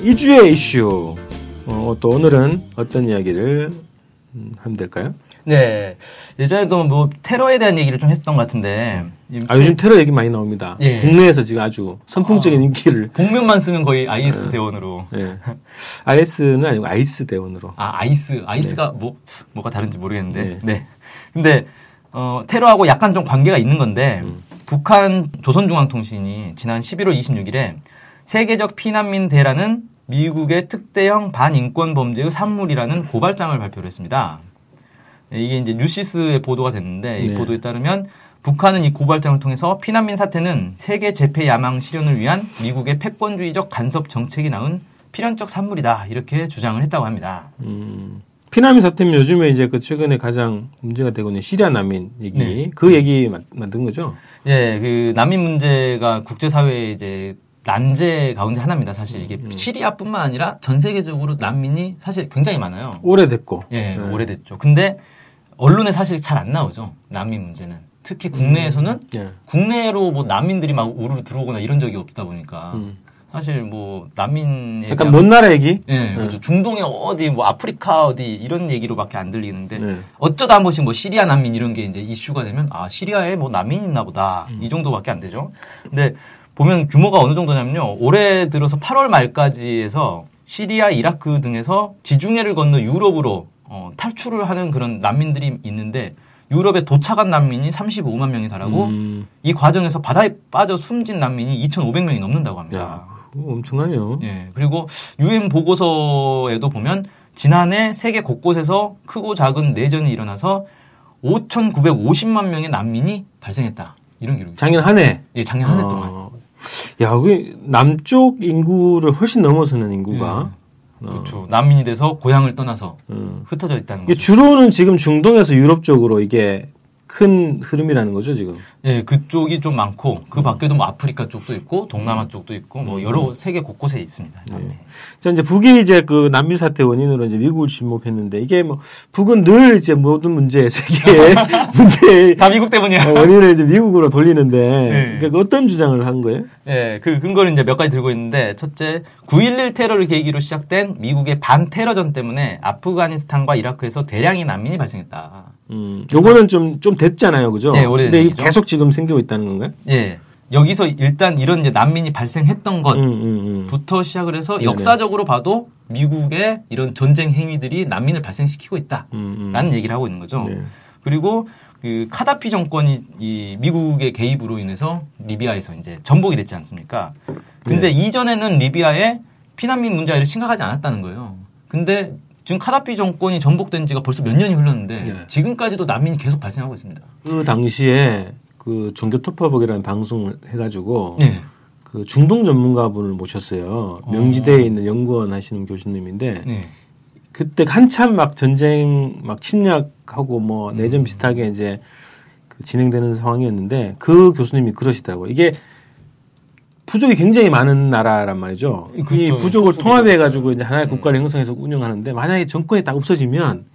어, 이주의 이슈. 어, 또 오늘은 어떤 이야기를 음, 하면 될까요? 네. 예전에도 뭐 테러에 대한 얘기를 좀 했었던 것 같은데. 아, 요즘 테러 얘기 많이 나옵니다. 예. 국내에서 지금 아주 선풍적인 인기를. 복면만 쓰면 거의 IS 대원으로. 예. IS는 아니고 아이스 대원으로. 아, 아이스. 아이스가 뭐, 뭐가 다른지 모르겠는데. 네. 네. 근데, 어, 테러하고 약간 좀 관계가 있는 건데, 북한 조선중앙통신이 지난 11월 26일에 세계적 피난민 대라는 미국의 특대형 반인권 범죄의 산물이라는 고발장을 발표를 했습니다. 네, 이게 이제 뉴시스의 보도가 됐는데 이 네. 보도에 따르면 북한은 이 고발장을 통해서 피난민 사태는 세계 재패 야망 실현을 위한 미국의 패권주의적 간섭 정책이 낳은 필연적 산물이다 이렇게 주장을 했다고 합니다. 음, 피난민 사태면 요즘에 이제 그 최근에 가장 문제가 되고 있는 시리아 난민 얘기. 네. 그 얘기 만- 만든 거죠? 예, 그 난민 문제가 국제사회의 이제 난제 가운데 하나입니다. 사실 이게 음. 시리아뿐만 아니라 전 세계적으로 난민이 사실 굉장히 많아요. 오래됐고. 예, 네. 오래됐죠. 근데 언론에 사실 잘 안 나오죠. 난민 문제는. 특히 국내에서는 예. 국내로 뭐 난민들이 막 우르르 들어오거나 이런 적이 없다 보니까 음. 사실 뭐 난민에 약간 먼 나라 얘기? 예, 그렇죠. 중동의 어디 뭐 아프리카 어디 이런 얘기로밖에 안 들리는데 네. 어쩌다 한 번씩 뭐 시리아 난민 이런 게 이제 이슈가 되면 아 시리아에 뭐 난민 있나 보다 음. 이 정도밖에 안 되죠. 근데 보면 규모가 어느 정도냐면요. 올해 들어서 8월 말까지 해서 시리아, 이라크 등에서 지중해를 건너 유럽으로 어, 탈출을 하는 그런 난민들이 있는데 유럽에 도착한 난민이 35만 명이 달하고 음, 이 과정에서 바다에 빠져 숨진 난민이 2,500명이 넘는다고 합니다. 야, 엄청나네요. 예. 그리고 유엔 보고서에도 보면 지난해 세계 곳곳에서 크고 작은 내전이 일어나서 5,950만 명의 난민이 발생했다. 이런 기록이. 작년 한 해. 예, 작년 한해 동안. 어, 야, 그 남쪽 인구를 훨씬 넘어서는 인구가. 어, 그렇죠. 난민이 돼서 고향을 떠나서 어. 흩어져 있다는 거죠. 주로는 지금 중동에서 유럽 쪽으로 이게 큰 흐름이라는 거죠, 지금. 예, 그쪽이 좀 많고 음. 그 밖에도 뭐 아프리카 쪽도 있고 동남아 쪽도 있고 뭐 여러 세계 곳곳에 있습니다. 네. 자, 이제 북이 이제 그 난민 사태 원인으로 이제 미국을 지목했는데 이게 뭐 북은 늘 이제 모든 문제, 세계의 문제의 다 미국 때문이야. 어, 원인을 이제 미국으로 돌리는데 네. 그러니까 어떤 주장을 한 거예요? 예, 그 근거를 이제 몇 가지 들고 있는데 첫째, 9.11 테러를 계기로 시작된 미국의 반테러전 때문에 아프가니스탄과 이라크에서 대량의 난민이 발생했다. 음, 요거는 좀, 좀 됐잖아요. 그죠? 네, 오래된 근데. 계속 지금 생기고 있다는 건가요? 예. 여기서 일단 이런 이제 난민이 발생했던 음, 음, 음. 것부터 시작을 해서 네네. 역사적으로 봐도 미국의 이런 전쟁 행위들이 난민을 발생시키고 있다라는 음, 음. 얘기를 하고 있는 거죠. 네. 그리고 그 카다피 정권이 이 미국의 개입으로 인해서 리비아에서 이제 전복이 됐지 않습니까? 근데 네. 이전에는 리비아에 피난민 이렇게 심각하지 않았다는 거예요. 근데 지금 카다피 정권이 전복된 지가 벌써 몇 년이 흘렀는데 네. 지금까지도 난민이 계속 발생하고 있습니다. 그 당시에 그 종교투파복이라는 방송을 해가지고 네. 그 중동 전문가분을 모셨어요. 명지대에 있는 연구원 하시는 교수님인데 네. 그때 한참 막 전쟁 막 침략하고 뭐 내전 비슷하게 이제 그 진행되는 상황이었는데 그 교수님이 그러시더라고. 요 이게 부족이 굉장히 많은 나라란 말이죠. 이 그렇죠. 부족을. 통합해 가지고 이제 하나의 국가를 형성해서 운영하는데 만약에 정권이 딱 없어지면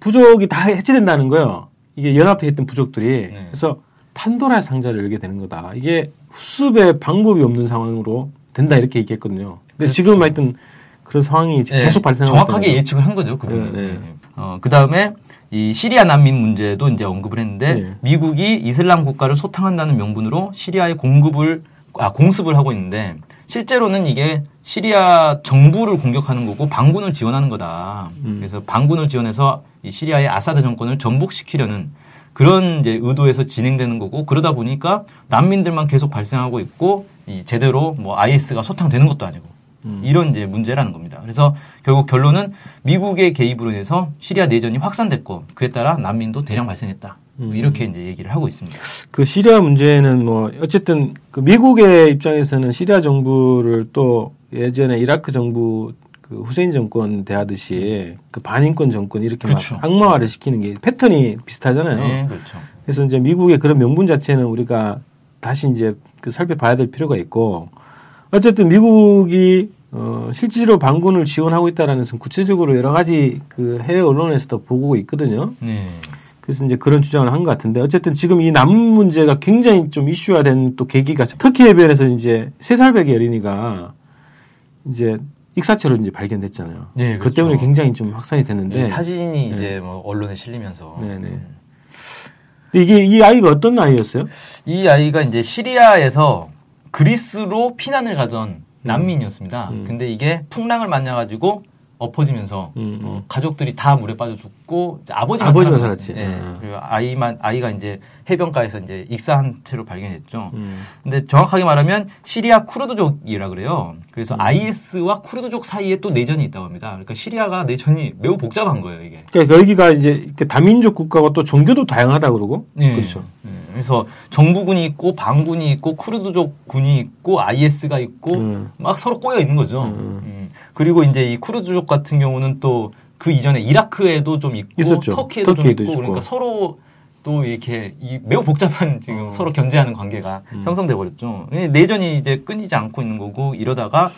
부족이 다 해체된다는 거예요. 이게 연합해 있던 부족들이 네. 그래서 판도라 상자를 열게 되는 거다. 이게 수습의 방법이 없는 상황으로 된다 이렇게 얘기했거든요. 근데 지금 하여튼 그런 상황이 네, 계속 발생하고 정확하게 예측을 한 거죠. 그분은. 네, 네. 어, 그 다음에 이 시리아 난민 문제도 이제 언급을 했는데 네. 미국이 이슬람 국가를 소탕한다는 명분으로 시리아에 공급을 아 공습을 하고 있는데 실제로는 이게 시리아 정부를 공격하는 거고 반군을 지원하는 거다. 음. 그래서 반군을 지원해서 이 시리아의 아사드 정권을 전복시키려는 그런 이제 의도에서 진행되는 거고 그러다 보니까 난민들만 계속 발생하고 있고 이 제대로 뭐 IS가 소탕되는 것도 아니고 음. 이런 이제 문제라는 겁니다. 그래서 결국 결론은 미국의 개입으로 인해서 시리아 내전이 확산됐고 그에 따라 난민도 대량 발생했다. 뭐 이렇게 이제 얘기를 하고 있습니다. 그 시리아 문제는 뭐 어쨌든 그 미국의 입장에서는 시리아 정부를 또 예전에 이라크 정부 그 후세인 정권 대하듯이 그 반인권 정권 이렇게 그렇죠. 막 악마화를 시키는 게 패턴이 비슷하잖아요. 네, 그렇죠. 그래서 이제 미국의 그런 명분 자체는 우리가 다시 이제 그 살펴봐야 될 필요가 있고 어쨌든 미국이 어 실질로 반군을 지원하고 있다라는 것은 구체적으로 여러 가지 그 해외 언론에서도 보고 있거든요. 네. 그래서 이제 그런 주장을 한 것 같은데 어쨌든 지금 이 남문 문제가 굉장히 좀 이슈화된 또 계기가 터키 해변에서 이제 세 살배기 어린이가 이제 익사체로 이제 발견됐잖아요. 네, 그 그렇죠. 때문에 굉장히 좀 확산이 됐는데 네, 사진이 이제 뭐 언론에 실리면서 네네. 음. 근데 이게 이 아이가 어떤 아이였어요? 이 아이가 이제 시리아에서 그리스로 피난을 가던 난민이었습니다. 음. 근데 이게 풍랑을 만나가지고 엎어지면서 음, 음. 어, 가족들이 다 물에 빠져 죽고 아버지만, 아버지만 살았- 살았지. 예. 아. 그리고 아이만 아이가 이제 해변가에서 이제 익사한 채로 발견했죠. 음. 근데 정확하게 말하면 시리아 쿠르드족이라 그래요. 그래서 IS와 쿠르드족 사이에 또 내전이 있다고 합니다. 그러니까 시리아가 내전이 매우 복잡한 거예요, 이게. 그러니까 여기가 이제 다민족 국가고 또 종교도 다양하다 그러고 네. 그렇죠. 네. 그래서 정부군이 있고 반군이 있고 쿠르드족 군이 있고 IS가 있고 음. 막 서로 꼬여 있는 거죠. 그리고 이제 이 쿠르드족 같은 경우는 또 그 이전에 이라크에도 좀 있고 있었죠. 터키에도 좀 터키에도 있고 있고. 그러니까 서로 또 이렇게 이 매우 복잡한 지금 어. 서로 견제하는 관계가 음. 형성돼 버렸죠. 내전이 이제 끊이지 않고 있는 거고 이러다가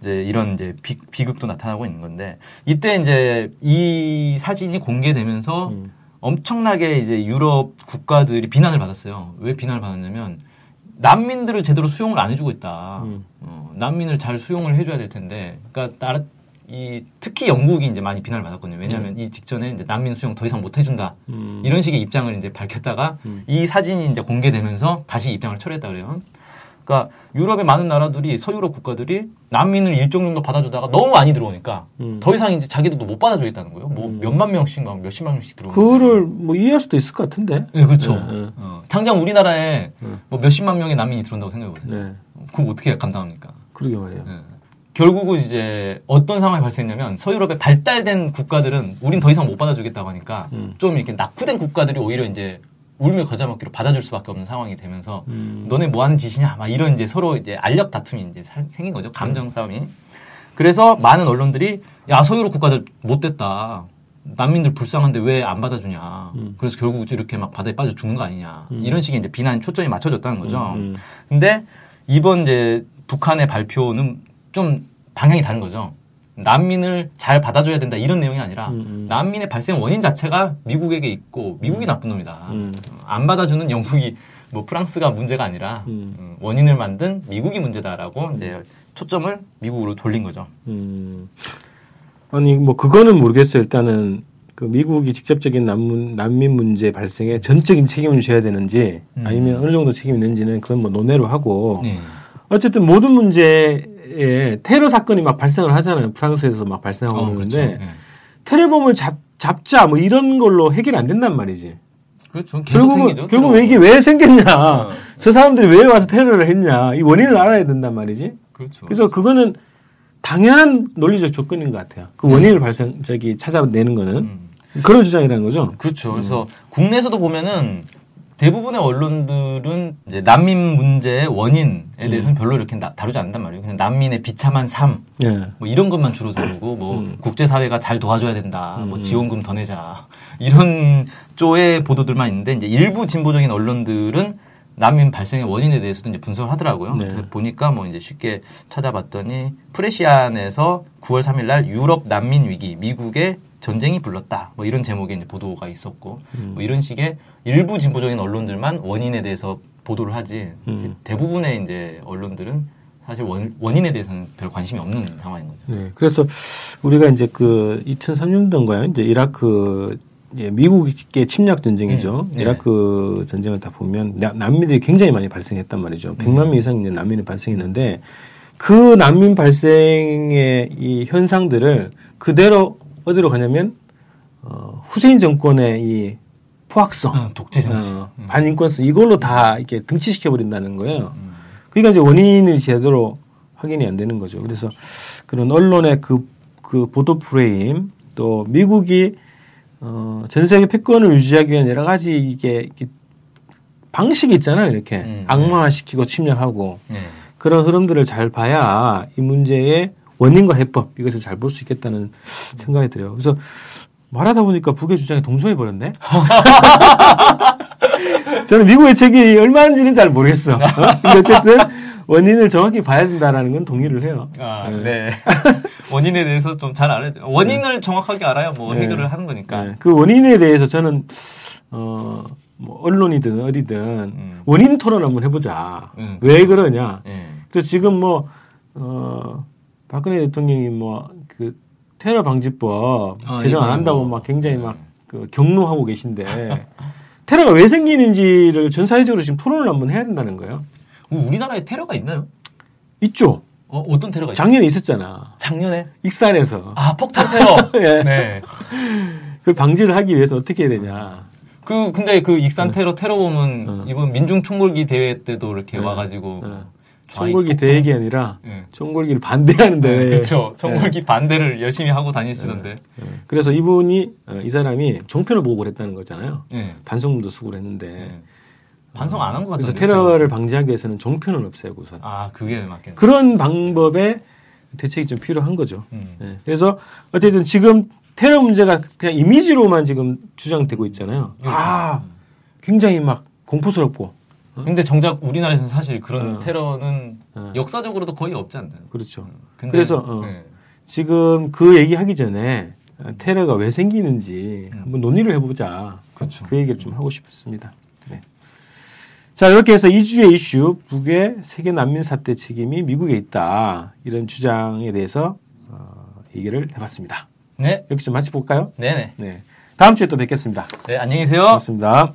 이제 이런 이제 비, 비극도 나타나고 있는 건데 이때 이제 이 사진이 공개되면서 음. 엄청나게 이제 유럽 국가들이 비난을 받았어요. 왜 비난을 받았냐면 난민들을 제대로 수용을 안 해주고 있다. 음. 어, 난민을 잘 수용을 해줘야 될 텐데, 그러니까 나라 이 특히 영국이 이제 많이 비난을 받았거든요. 왜냐하면 이 직전에 이제 난민 수용 더 이상 못 해준다 음. 이런 식의 입장을 이제 밝혔다가 음. 이 사진이 이제 공개되면서 다시 입장을 철회했다 그래요. 그러니까 유럽의 많은 나라들이 서유럽 국가들이 난민을 일정 정도 받아주다가 너무 많이 들어오니까 음. 더 이상 이제 자기들도 못 받아주겠다는 거예요. 뭐 몇만 명씩 막 몇십만 명씩 들어오는 그거를 뭐 이해할 수도 있을 것 같은데. 네, 그렇죠. 네, 네. 어, 당장 우리나라에 네. 뭐 몇십만 명의 난민이 들어온다고 생각해 보세요. 네. 그럼 어떻게 감당합니까? 그러게 말이에요. 예. 결국은 이제 어떤 상황이 발생했냐면 서유럽의 발달된 국가들은 우린 더 이상 못 받아주겠다고 하니까 음. 좀 이렇게 낙후된 국가들이 오히려 이제 울며 겨자 먹기로 받아줄 수밖에 없는 상황이 되면서 음. 너네 뭐 하는 짓이냐 막 이런 이제 서로 이제 알력 다툼이 이제 살- 생긴 거죠 감정 싸움이 그래서 많은 언론들이 야 서유럽 국가들 못됐다 난민들 불쌍한데 왜 안 받아주냐 음. 그래서 결국 이렇게 막 바다에 빠져 죽는 거 아니냐 이런 식의 이제 비난 초점이 맞춰졌다는 거죠 음. 근데 이번 이제 북한의 발표는 좀 방향이 다른 거죠. 난민을 잘 받아줘야 된다 이런 내용이 아니라 음, 음. 난민의 발생 원인 자체가 미국에게 있고 미국이 나쁜 놈이다. 음. 안 받아주는 영국이 뭐 프랑스가 문제가 아니라 음. 음, 원인을 만든 미국이 문제다라고 이제 초점을 미국으로 돌린 거죠. 음. 아니 뭐 그거는 모르겠어요. 일단은 그 미국이 직접적인 난민 난민 문제 발생에 전적인 책임을 져야 되는지 음. 아니면 어느 정도 책임이 있는지는 그건 뭐 논외로 하고 네. 어쨌든 모든 문제에 테러 사건이 막 발생을 하잖아요. 프랑스에서 막 발생하고 어, 있는데 그렇죠. 네. 테러범을 잡 잡자 뭐 이런 걸로 해결 안 된단 말이지. 그렇죠. 결국은. 결국. 왜 이게 왜 생겼냐? 어. 저 사람들이 왜 와서 테러를 했냐? 이 원인을 알아야 된단 말이지. 그렇죠. 그래서 그거는 당연한 논리적 조건인 것 같아요. 그 원인을 발생 저기 찾아내는 거는 음. 그런 주장이라는 거죠. 그렇죠. 그래서 국내에서도 보면은 대부분의 언론들은 이제 난민 문제의 원인에 대해서는 별로 이렇게 나- 다루지 않는단 말이에요. 그냥 난민의 비참한 삶, 예. 뭐 이런 것만 주로 다루고 뭐 음. 국제사회가 잘 도와줘야 된다, 뭐 음. 지원금 더 내자 이런 쪽의 보도들만 있는데 이제 일부 진보적인 언론들은 난민 발생의 원인에 대해서도 이제 분석을 하더라고요. 네. 보니까 뭐 이제 쉽게 찾아봤더니 프레시안에서 9월 3일 날 유럽 난민 위기 미국의 전쟁이 불렀다 뭐 이런 제목의 이제 보도가 있었고 음. 뭐 이런 식의 일부 진보적인 언론들만 원인에 대해서 보도를 하지 음. 대부분의 이제 언론들은 사실 원, 원인에 대해서는 별 관심이 없는 상황인 거죠. 네. 그래서 우리가 이제 그 2003년도인가요? 이제 이라크 예, 미국의 침략 전쟁이죠. 음, 네. 이라크 전쟁을 다 보면 나- 난민들이 굉장히 많이 발생했단 말이죠. 100만 명 이상 있는 난민이 발생했는데 그 난민 발생의 이 현상들을 그대로 어디로 가냐면 어, 후세인 정권의 이 포악성, 어, 독재 정치. 어, 반인권성 이걸로 다 이렇게 등치시켜 버린다는 거예요. 음. 그러니까 이제 원인이 제대로 확인이 안 되는 거죠. 그래서 그런 언론의 그, 그 보도 프레임 또 미국이 어, 전 세계 패권을 유지하기 위한 여러 가지 이게, 이게 방식이 있잖아요. 이렇게 음, 악마화시키고 침략하고 네. 그런 흐름들을 잘 봐야 이 문제의 원인과 해법 이것을 잘 볼 수 있겠다는 생각이 들어요. 그래서 말하다 보니까 북의 주장에 동조해 버렸네. 저는 미국의 책이 얼마인지는 잘 모르겠어. 어? 근데 어쨌든 원인을 정확히 봐야 된다라는 건 동의를 해요. 아, 네. 네. 원인에 대해서 좀 잘 알아야 돼요. 원인을 정확하게 알아야 뭐 네. 해결을 하는 거니까. 네. 그 원인에 대해서 저는 어, 뭐 언론이든 어디든 음. 원인 토론 한번 해보자. 음. 왜 그러냐. 예. 그래서 지금 뭐, 어, 박근혜 대통령이 뭐, 그, 테러 방지법 아, 제정 안 한다고 뭐. 막 굉장히 막, 그, 경로하고 계신데, 테러가 왜 생기는지를 전 사회적으로 지금 토론을 한번 해야 된다는 거예요. 어, 우리나라에 테러가 있나요? 있죠. 어, 어떤 테러가 있어요? 작년에 있었잖아. 작년에? 익산에서. 아, 폭탄 테러. 예. 네. 그 방지를 하기 위해서 어떻게 해야 되냐. 그 근데 그 익산 테러 테러범은 어. 이번 민중 총궐기 대회 때도 이렇게 네. 와가지고 어. 총궐기. 대회가 아니라 예. 총궐기를 반대하는 데. 네, 그렇죠. 총궐기 반대를 열심히 하고 다니시던데. 예. 그래서 이분이, 어, 이 사람이 종편을 보고 그랬다는 거잖아요. 예. 반성문도 수고를 했는데. 예. 반성 안 한 것 같은데. 그래서 테러를 방지하기 위해서는 종편은 없애고 우선. 아, 그게 맞겠네. 그런 방법의 대책이 좀 필요한 거죠. 음. 예. 그래서 어쨌든 지금 테러 문제가 그냥 이미지로만 지금 주장되고 있잖아요. 그렇죠. 아, 굉장히 막 공포스럽고. 근데 정작 우리나라에서는 사실 그런 어. 테러는 어. 역사적으로도 거의 없지 않나요? 그렇죠. 근데, 그래서, 어. 예. 지금 그 얘기 하기 전에 어, 테러가 왜 생기는지 음. 한번 논의를 해보자. 그렇죠. 그 얘기를 좀 하고 싶습니다. 네. 자, 이렇게 해서 2주의 이슈, 북의 세계 난민 사태 책임이 미국에 있다. 이런 주장에 대해서 어, 얘기를 해봤습니다. 네. 여기 좀 마치 볼까요? 네네. 네. 다음 주에 또 뵙겠습니다. 네, 안녕히 계세요. 고맙습니다.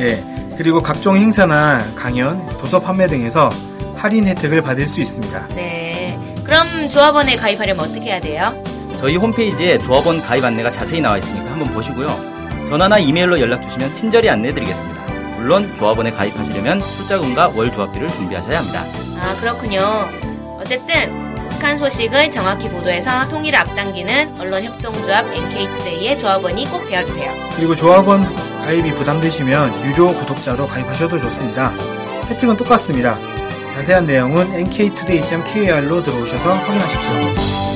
그리고 각종 행사나 강연, 도서 판매 등에서 할인 혜택을 받을 수 있습니다. 네. 그럼 조합원에 가입하려면 어떻게 해야 돼요? 저희 홈페이지에 조합원 가입 안내가 자세히 나와 있으니까 한번 보시고요. 전화나 이메일로 연락 주시면 친절히 안내해 드리겠습니다. 물론 조합원에 가입하시려면 출자금과 월 조합비를 준비하셔야 합니다. 아, 그렇군요. 어쨌든 북한 소식을 정확히 보도해서 통일을 앞당기는 언론 협동조합 NK투데이의 조합원이 꼭 되어주세요. 그리고 조합원 가입이 부담되시면 유료 구독자로 가입하셔도 좋습니다. 혜택은 똑같습니다. 자세한 내용은 nktoday.kr로 들어오셔서 확인하십시오.